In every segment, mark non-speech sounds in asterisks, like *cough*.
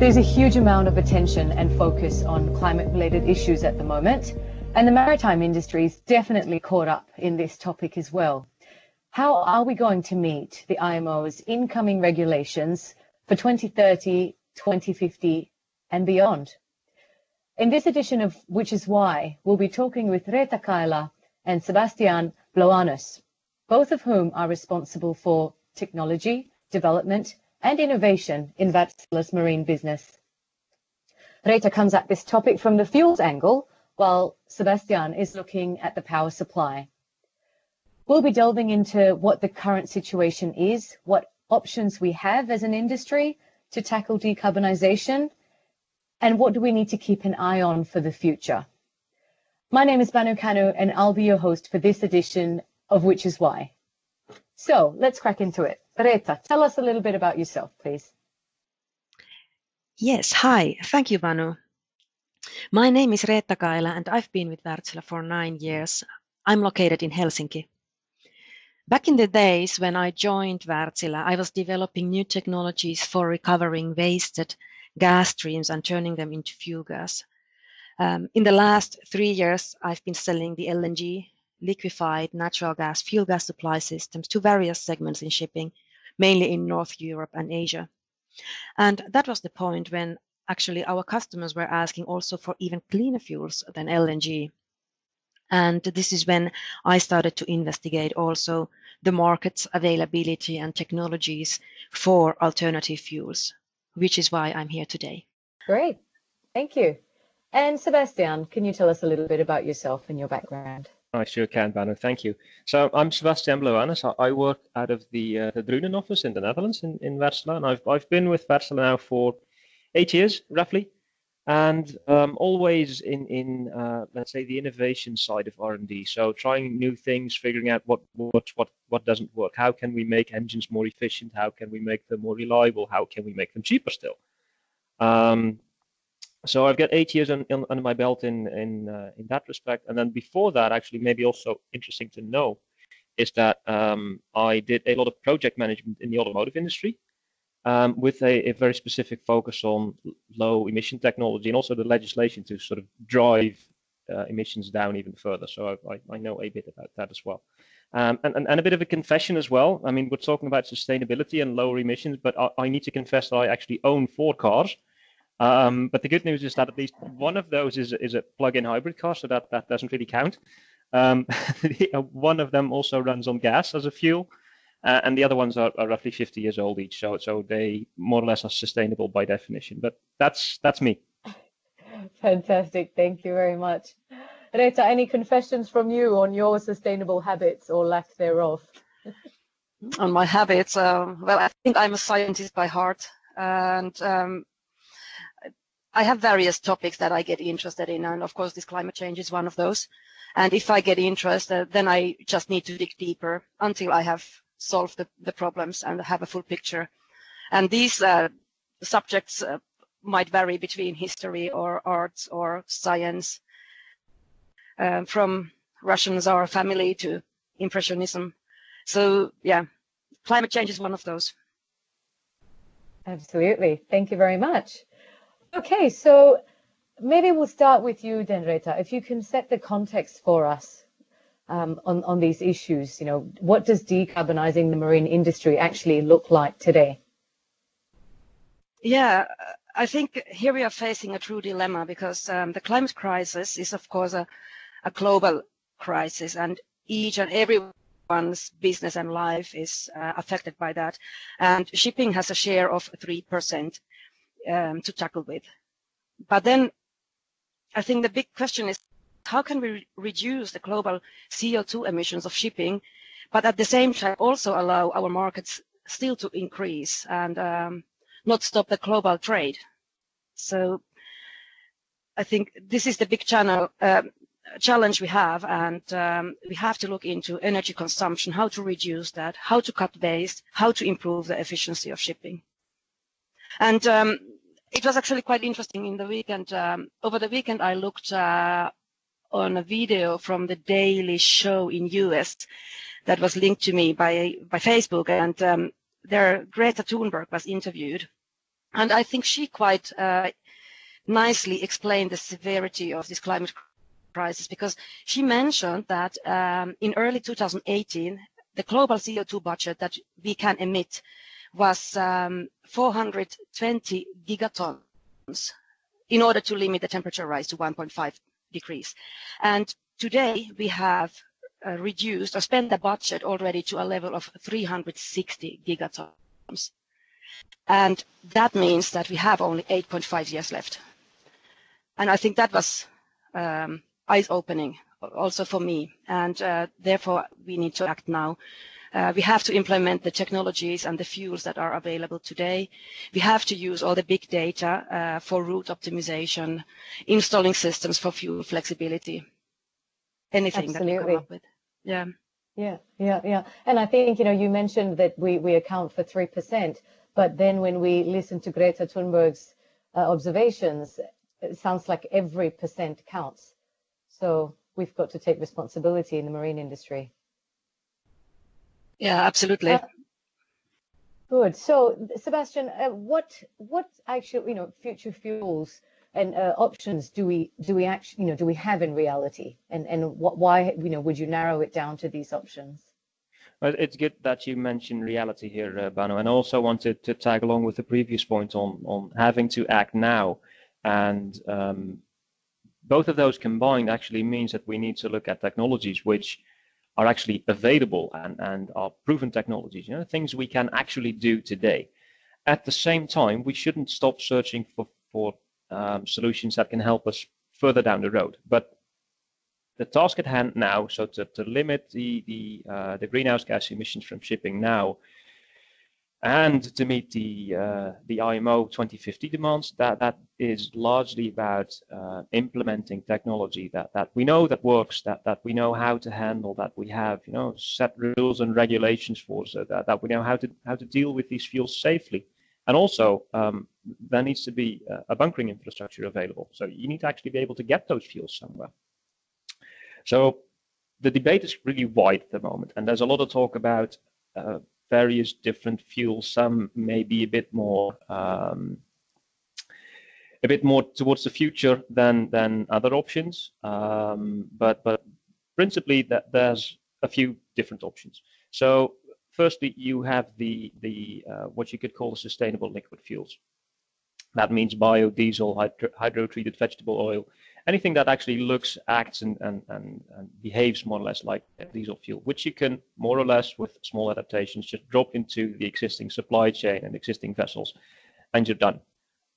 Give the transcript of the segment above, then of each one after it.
There's a huge amount of attention and focus on climate related issues at the moment, and the maritime industry is definitely caught up in this topic as well. How are we going to meet the IMO's incoming regulations for 2030, 2050, and beyond? In this edition of Which is Why, we'll be talking with Reetta Kaila and Sebastiaan Bleuanus, both of whom are responsible for technology, development, and innovation in Wärtsilä's marine business. Reetta comes at this topic from the fuels angle, while Sebastiaan is looking at the power supply. We'll be delving into what the current situation is, what options we have as an industry to tackle decarbonisation, and what do we need to keep an eye on for the future. My name is Banu Kanu, and I'll be your host for this edition of Which is Why. So let's crack into it. Reetta, tell us a little bit about yourself, please. Yes, hi. Thank you, Banu. My name is Reetta Kaila, and I've been with Wärtsilä for nine years. I'm located in Helsinki. Back in the days when I joined Wärtsilä, I was developing new technologies for recovering wasted gas streams and turning them into fuel gas. Um, in the last three years, I've been selling the LNG, liquefied natural gas, fuel gas supply systems to various segments in shipping, mainly in North Europe and Asia. And that was the point when actually our customers were asking also for even cleaner fuels than LNG. And this is when I started to investigate also the market's availability and technologies for alternative fuels, which is why I'm here today. Great. Thank you. And Sebastiaan, can you tell us a little bit about yourself and your background? I sure can, Banner. Thank you. So I'm Sebastiaan Bleuanus. I work out of the uh, the Drunen office in the Netherlands in, in Wärtsilä, and I've I've been with Wärtsilä now for eight years, roughly and um, always in in uh, let's say the innovation side of R&D. So trying new things, figuring out what works, what what doesn't work. How can we make engines more efficient? How can we make them more reliable? How can we make them cheaper still? Um, so I've got eight years on, on, under my belt in in uh, in that respect, and then before that, actually, maybe also interesting to know is that um, I did a lot of project management in the automotive industry um, with a, a, very specific focus on low emission technology and also the legislation to sort of drive uh, emissions down even further. So I, I, know a bit about that as well. Um, and, and, and, a bit of a confession as well. I mean, we're talking about sustainability and lower emissions, but I, I need to confess that I actually own four cars. Um, but the good news is that at least one of those is, is a plug-in hybrid car, so that, that doesn't really count. Um, *laughs* one of them also runs on gas as a fuel, uh, and the other ones are, are, roughly 50 years old each, so so they more or less are sustainable by definition. But that's that's me. Fantastic, thank you very much. Reetta, any confessions from you on your sustainable habits or lack thereof? on my habits, uh, well, I think I'm a scientist by heart, and um, I have various topics that I get interested in, and of course, this climate change is one of those. And if I get interested, then I just need to dig deeper until I have solved the, the problems and have a full picture. And these uh, subjects uh, might vary between history or arts or science, uh, from Russian Tsar family to Impressionism. So yeah, climate change is one of those. Absolutely. Thank you very much. Okay, so maybe we'll start with you, Denreta. If you can set the context for us um, on, on these issues? You know, what does decarbonizing the marine industry actually look like today? Yeah, I think here we are facing a true dilemma because um, the climate crisis is, of course, a, a global crisis, and each and everyone's business and life is uh, affected by that. And shipping has a share of 3% um, to tackle with. But then I think the big question is how can we reduce the global CO2 emissions of shipping, but at the same time also allow our markets still to increase and um, not stop the global trade? So I think this is the big channel, uh, challenge we have, and um, we have to look into energy consumption, how to reduce that, how to cut waste, how to improve the efficiency of shipping. And um, it was actually quite interesting in the weekend. Um, over the weekend, I looked uh, on a video from the Daily Show in US that was linked to me by by Facebook, and um, there Greta Thunberg was interviewed, And I think she quite uh, nicely explained the severity of this climate crisis because she mentioned that um, in early 2018, the global CO2 budget that we can emit was um, 420 gigatons in order to limit the temperature rise to 1.5 degrees. And today we have uh, reduced or spent the budget already to a level of 360 gigatons. And that means that we have only 8.5 years left. And I think that was um, eye-opening also for me. And uh, therefore, we need to act now. Uh, we have to implement the technologies and the fuels that are available today. We have to use all the big data uh, for route optimization, installing systems for fuel flexibility, anything Absolutely. that we come up with. Yeah. Yeah, yeah, yeah. And I think, you know, you mentioned that we, we account for 3%, but then when we listen to Greta Thunberg's uh, observations, it sounds like every percent counts. So we've got to take responsibility in the marine industry. Yeah, absolutely. Uh, good. So, Sebastiaan, uh, what what actually you know future fuels and uh, options do we do we actually you know do we have in reality, and and what why you know would you narrow it down to these options? Well, it's good that you mentioned reality here, uh, Banu, and I also wanted to tag along with the previous point on on having to act now, and um, both of those combined actually means that we need to look at technologies which are actually available and, and are proven technologies, you know, things we can actually do today. At the same time, we shouldn't stop searching for, for um, solutions that can help us further down the road. But the task at hand now, so to, to limit the, the, uh, the greenhouse gas emissions from shipping now, and to meet the uh, the IMO 2050 demands, that that is largely about uh, implementing technology that that we know that works, that that we know how to handle, that we have you know set rules and regulations for, so that that we know how to how to deal with these fuels safely, and also um, there needs to be a bunkering infrastructure available. So you need to actually be able to get those fuels somewhere. So the debate is really wide at the moment, and there's a lot of talk about uh, various different fuels. Some may be a bit more um, a bit more towards the future than than other options, um, but but principally that there's a few different options. So firstly, you have the the uh, what you could call sustainable liquid fuels. That means biodiesel, hydro, hydro-treated vegetable oil, anything that actually looks, acts, and, and, and, and, behaves more or less like diesel fuel, which you can more or less with small adaptations just drop into the existing supply chain and existing vessels, and you're done.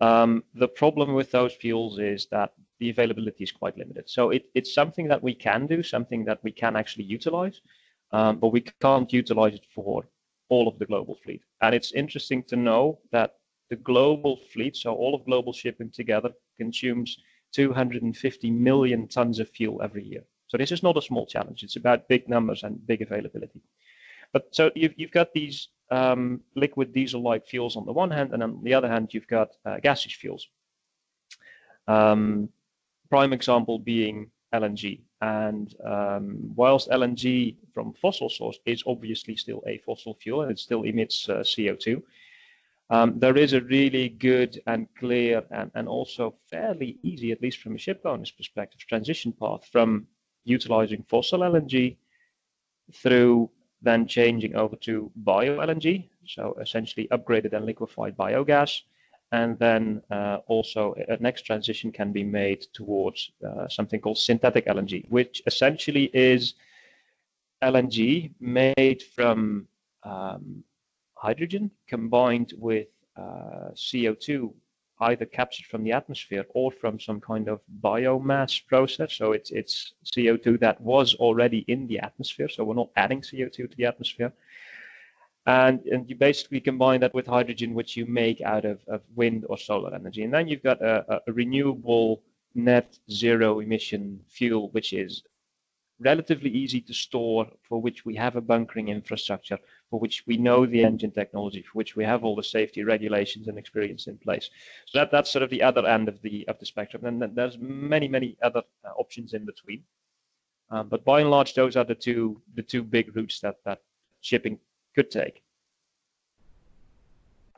Um, the problem with those fuels is that the availability is quite limited. So it, it's something that we can do, something that we can actually utilize, um, but we can't utilize it for all of the global fleet. And it's interesting to know that the global fleet, so all of global shipping together, consumes 250 million tons of fuel every year. So this is not a small challenge. It's about big numbers and big availability. But so you've, you've got these um, liquid diesel-like fuels on the one hand, and on the other hand, you've got uh, gaseous fuels. Um, prime example being LNG. And um, whilst LNG from fossil source is obviously still a fossil fuel and it still emits uh, CO2, um, there is a really good and clear and, and also fairly easy, at least from a ship owner's perspective, transition path from utilizing fossil LNG through then changing over to bio LNG, so essentially upgraded and liquefied biogas. And then uh, also a next transition can be made towards uh, something called synthetic LNG, which essentially is LNG made from um, hydrogen combined with uh, CO2 either captured from the atmosphere or from some kind of biomass process. So it's it's CO2 that was already in the atmosphere. So we're not adding CO2 to the atmosphere. And, and you basically combine that with hydrogen, which you make out of, of wind or solar energy. And then you've got a, a renewable net zero emission fuel, which is relatively easy to store, for which we have a bunkering infrastructure, for which we know the engine technology, for which we have all the safety regulations and experience in place. So that, that's sort of the other end of the of the spectrum. And there's many, many other uh, options in between. Um, but by and large, those are the two the two big routes that that shipping could take.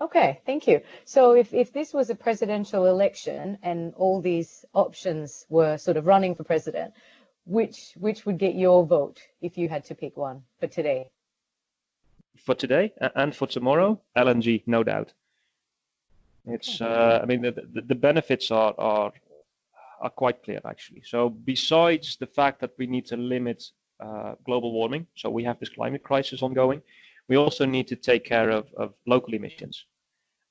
Okay, thank you. So if, if this was a presidential election and all these options were sort of running for president, which which would get your vote if you had to pick one for today? For today and for tomorrow, LNG, no doubt. It's, uh, I mean, the, the, the benefits are, are are quite clear actually. So besides the fact that we need to limit uh, global warming, so we have this climate crisis ongoing, we also need to take care of, of local emissions.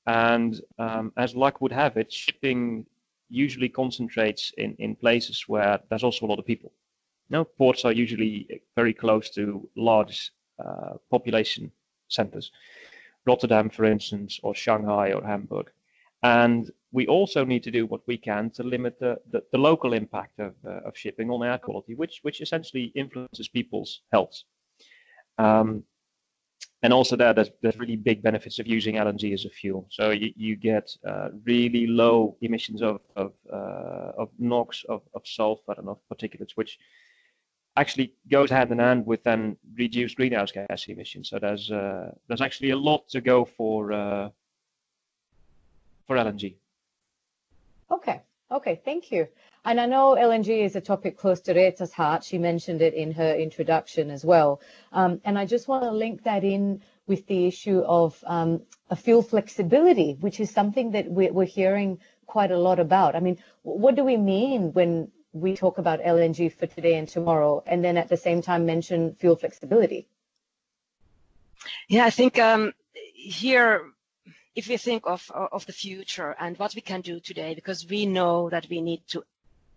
And um, as luck would have it, shipping usually concentrates in, in places where there's also a lot of people. No, ports are usually very close to large uh, population centers. Rotterdam, for instance, or Shanghai or Hamburg. And we also need to do what we can to limit the, the, the local impact of, uh, of shipping on air quality, which, which essentially influences people's health. Um, and also there, there's, there's really big benefits of using LNG as a fuel. So you, you get uh, really low emissions of, of, uh, of NOx, of, of sulfur, and of particulates, which actually goes hand in hand with then reduced greenhouse gas emissions. So there's uh, there's actually a lot to go for uh, for LNG. Okay, okay, thank you. And I know LNG is a topic close to Reetta's heart. She mentioned it in her introduction as well. Um, and I just want to link that in with the issue of um, a fuel flexibility, which is something that we're, we're hearing quite a lot about. I mean, what do we mean when we talk about LNG for today and tomorrow, and then at the same time mention fuel flexibility? Yeah, I think um, here if we think of, of the future and what we can do today, because we know that we need to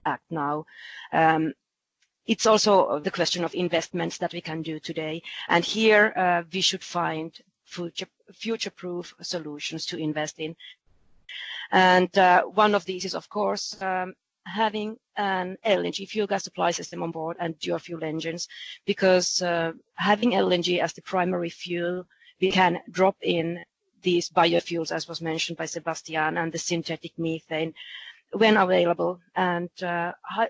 act now, um, it's also the question of investments that we can do today. And here uh, we should find future, future-proof solutions to invest in. And uh, one of these is, of course, um, having an LNG fuel gas supply system on board and dual fuel engines, because uh, having LNG as the primary fuel, we can drop in these biofuels, as was mentioned by Sebastiaan, and the synthetic methane when available. And uh, uh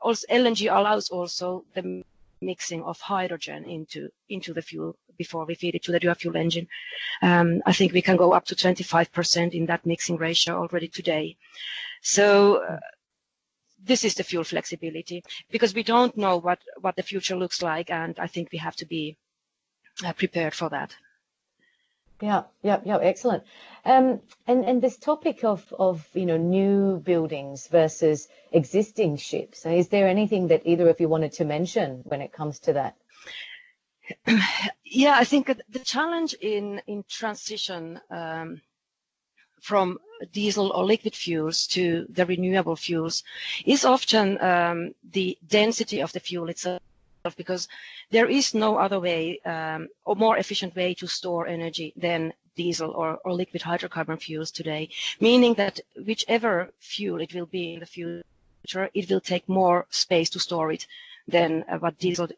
also LNG allows also the mixing of hydrogen into into the fuel before we feed it to the dual fuel engine. Um, I think we can go up to 25% in that mixing ratio already today. So uh, this is the fuel flexibility because we don't know what what the future looks like, and I think we have to be uh, prepared for that. Yeah, yeah, yeah, excellent. Um, and and this topic of of you know new buildings versus existing ships. Is there anything that either of you wanted to mention when it comes to that? *clears throat* Yeah, I think the challenge in in transition um, from diesel or liquid fuels to the renewable fuels is often um, the density of the fuel itself because there is no other way um, or more efficient way to store energy than diesel or, or liquid hydrocarbon fuels today, meaning that whichever fuel it will be in the future, it will take more space to store it than uh, what diesel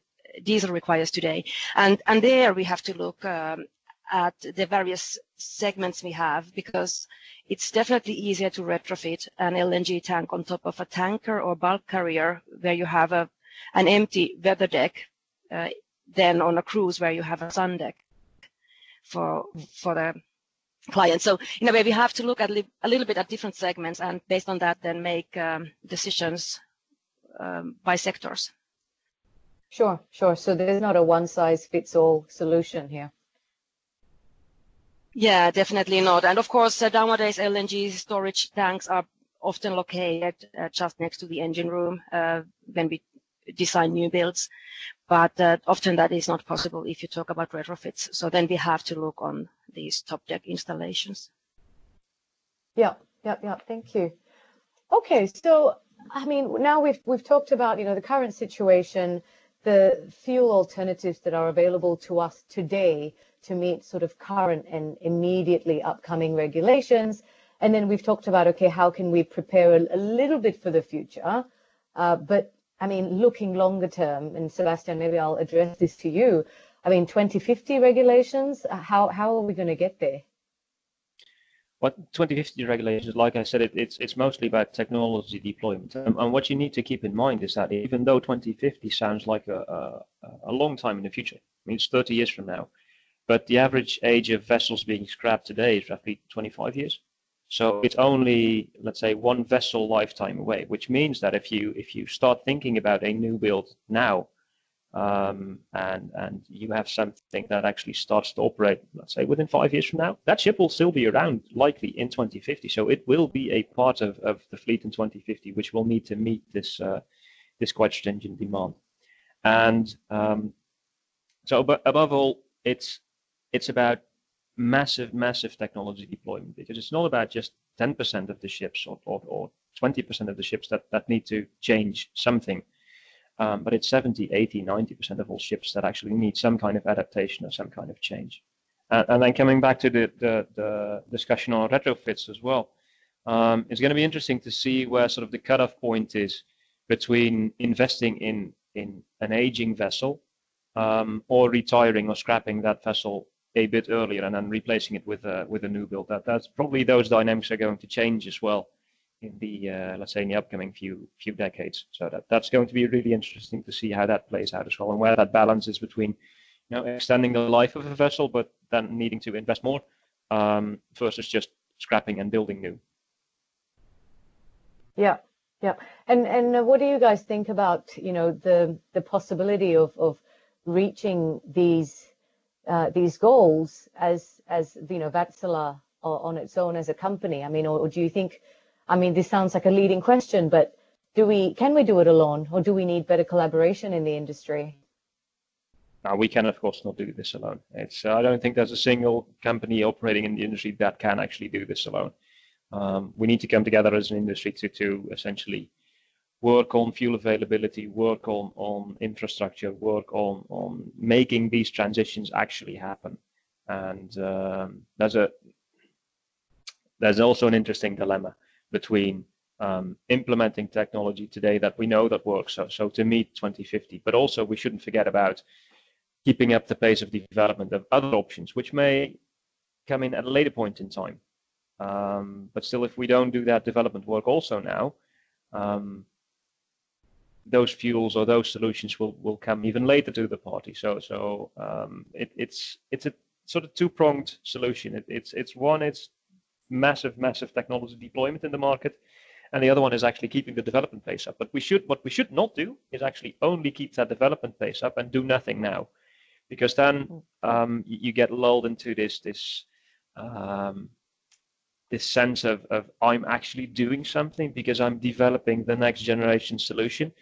diesel requires today. And and there we have to look um, at the various segments we have because it's definitely easier to retrofit an LNG tank on top of a tanker or bulk carrier where you have a an empty weather deck uh, than on a cruise where you have a sun deck for for the client. So in a way, we have to look at li a little bit at different segments and based on that, then make um, decisions um, by sectors. Sure, sure. So there's not a one size fits all solution here. Yeah, definitely not. And of course, uh, nowadays LNG storage tanks are often located uh, just next to the engine room uh, when we design new builds, but uh, often that is not possible if you talk about retrofits. So then we have to look on these top deck installations. Yeah, yeah, yeah. Thank you. Okay, so I mean, now we've we've talked about you know the current situation, the fuel alternatives that are available to us today to meet sort of current and immediately upcoming regulations. And then we've talked about, okay, how can we prepare a, a little bit for the future? Uh, but I mean, looking longer term, and Sebastiaan, maybe I'll address this to you. I mean, 2050 regulations, uh, how, how are we going to get there? What 2050 regulations, like I said, it, it's it's mostly about technology deployment. And what you need to keep in mind is that even though 2050 sounds like a, a, a long time in the future, I mean it's 30 years from now, but the average age of vessels being scrapped today is roughly 25 years. So it's only, let's say, one vessel lifetime away, which means that if you if you start thinking about a new build now, um, and and you have something that actually starts to operate, let's say within five years from now, that ship will still be around likely in 2050. So it will be a part of, of the fleet in 2050, which will need to meet this uh, this quite stringent demand. And um, so, but above all, it's it's about massive, massive technology deployment because it's not about just 10% of the ships or, or, or 20% of the ships that, that need to change something um, but it's 70, 80, 90% of all ships that actually need some kind of adaptation or some kind of change. Uh, and then coming back to the, the, the, discussion on retrofits as well, um, it's going to be interesting to see where sort of the cutoff point is between investing in, in an aging vessel um, or retiring or scrapping that vessel a bit earlier and then replacing it with a, with a new build. That, that's probably those dynamics are going to change as well in the uh, let's say in the upcoming few few decades. So that that's going to be really interesting to see how that plays out as well, and where that balance is between you know extending the life of a vessel, but then needing to invest more um, versus just scrapping and building new. Yeah, yeah. And and uh, what do you guys think about you know the the possibility of of reaching these uh, these goals as as you know Wärtsilä on its own as a company? I mean, or, or do you think I mean, this sounds like a leading question, but do we can we do it alone, or do we need better collaboration in the industry? Now, we can, of course, not do this alone. It's I don't think there's a single company operating in the industry that can actually do this alone. Um, we need to come together as an industry to to essentially work on fuel availability, work on on infrastructure, work on on making these transitions actually happen. And um, there's a there's also an interesting dilemma between um, implementing technology today that we know that works, so, so to meet 2050, but also we shouldn't forget about keeping up the pace of development of other options, which may come in at a later point in time. Um, but still, if we don't do that development work also now, um, those fuels or those solutions will, will come even later to the party. So so um, it, it's it's a sort of two pronged solution. It, it's it's one, it's massive, massive technology deployment in the market. And the other one is actually keeping the development pace up. But we should, what we should not do is actually only keep that development pace up and do nothing now, because then um, you, get lulled into this this um, this sense of, of I'm actually doing something because I'm developing the next generation solution.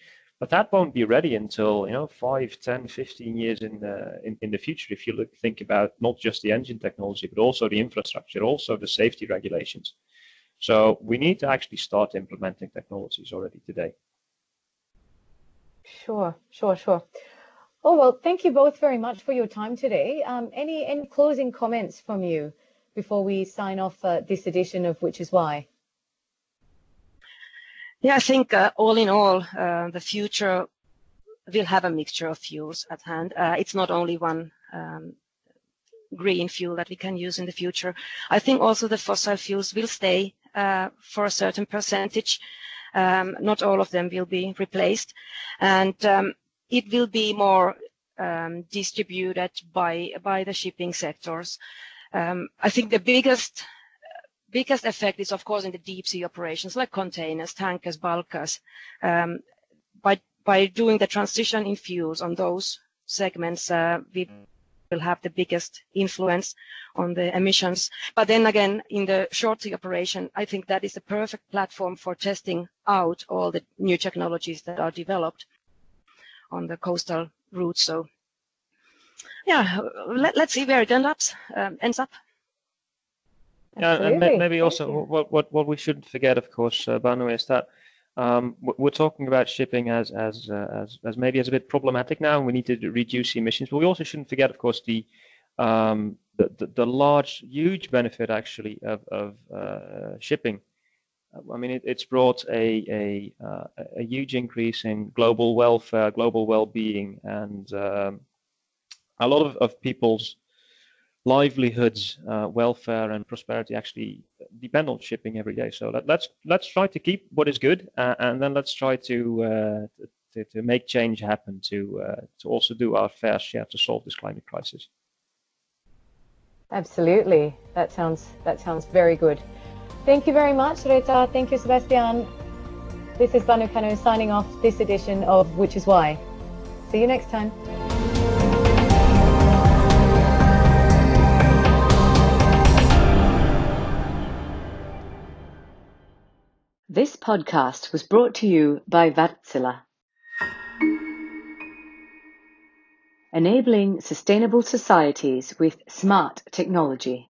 But that won't be ready until you know 5 10 15 years in the in, in the future if you look think about not just the engine technology but also the infrastructure also the safety regulations. So we need to actually start implementing technologies already today. Sure sure sure. Oh well thank you both very much for your time today. Um, any any closing comments from you before we sign off uh, this edition of which is why yeah, I think uh, all in all, uh, the future will have a mixture of fuels at hand. Uh, it's not only one um, green fuel that we can use in the future. I think also the fossil fuels will stay uh, for a certain percentage. Um, not all of them will be replaced. And um, it will be more um, distributed by, by the shipping sectors. Um, I think the biggest biggest effect is, of course, in the deep sea operations like containers, tankers, bulkers. Um, by, by doing the transition in fuels on those segments, uh, we will have the biggest influence on the emissions. But then again, in the short sea operation, I think that is the perfect platform for testing out all the new technologies that are developed on the coastal routes. So yeah, let, us see where it ends up. Um, ends up. Yeah, and maybe also what, what what we shouldn't forget, of course, uh, Banu, is that um, we're talking about shipping as as, uh, as as maybe as a bit problematic now, and we need to reduce emissions. But we also shouldn't forget, of course, the um, the, the, the, large, huge benefit actually of of uh, shipping. I mean, it, it's brought a a, uh, a huge increase in global welfare, global well-being, and um, a lot of, of people's livelihoods, uh, welfare, and prosperity actually depend on shipping every day. So let, us let's, let's try to keep what is good, uh, and then let's try to, uh, to, to make change happen to uh, to also do our fair share to solve this climate crisis. Absolutely, that sounds that sounds very good. Thank you very much, Reetta. Thank you, Sebastiaan. This is Banu Kano signing off this edition of Which Is Why. See you next time. podcast was brought to you by Wärtsilä. Enabling sustainable societies with smart technology.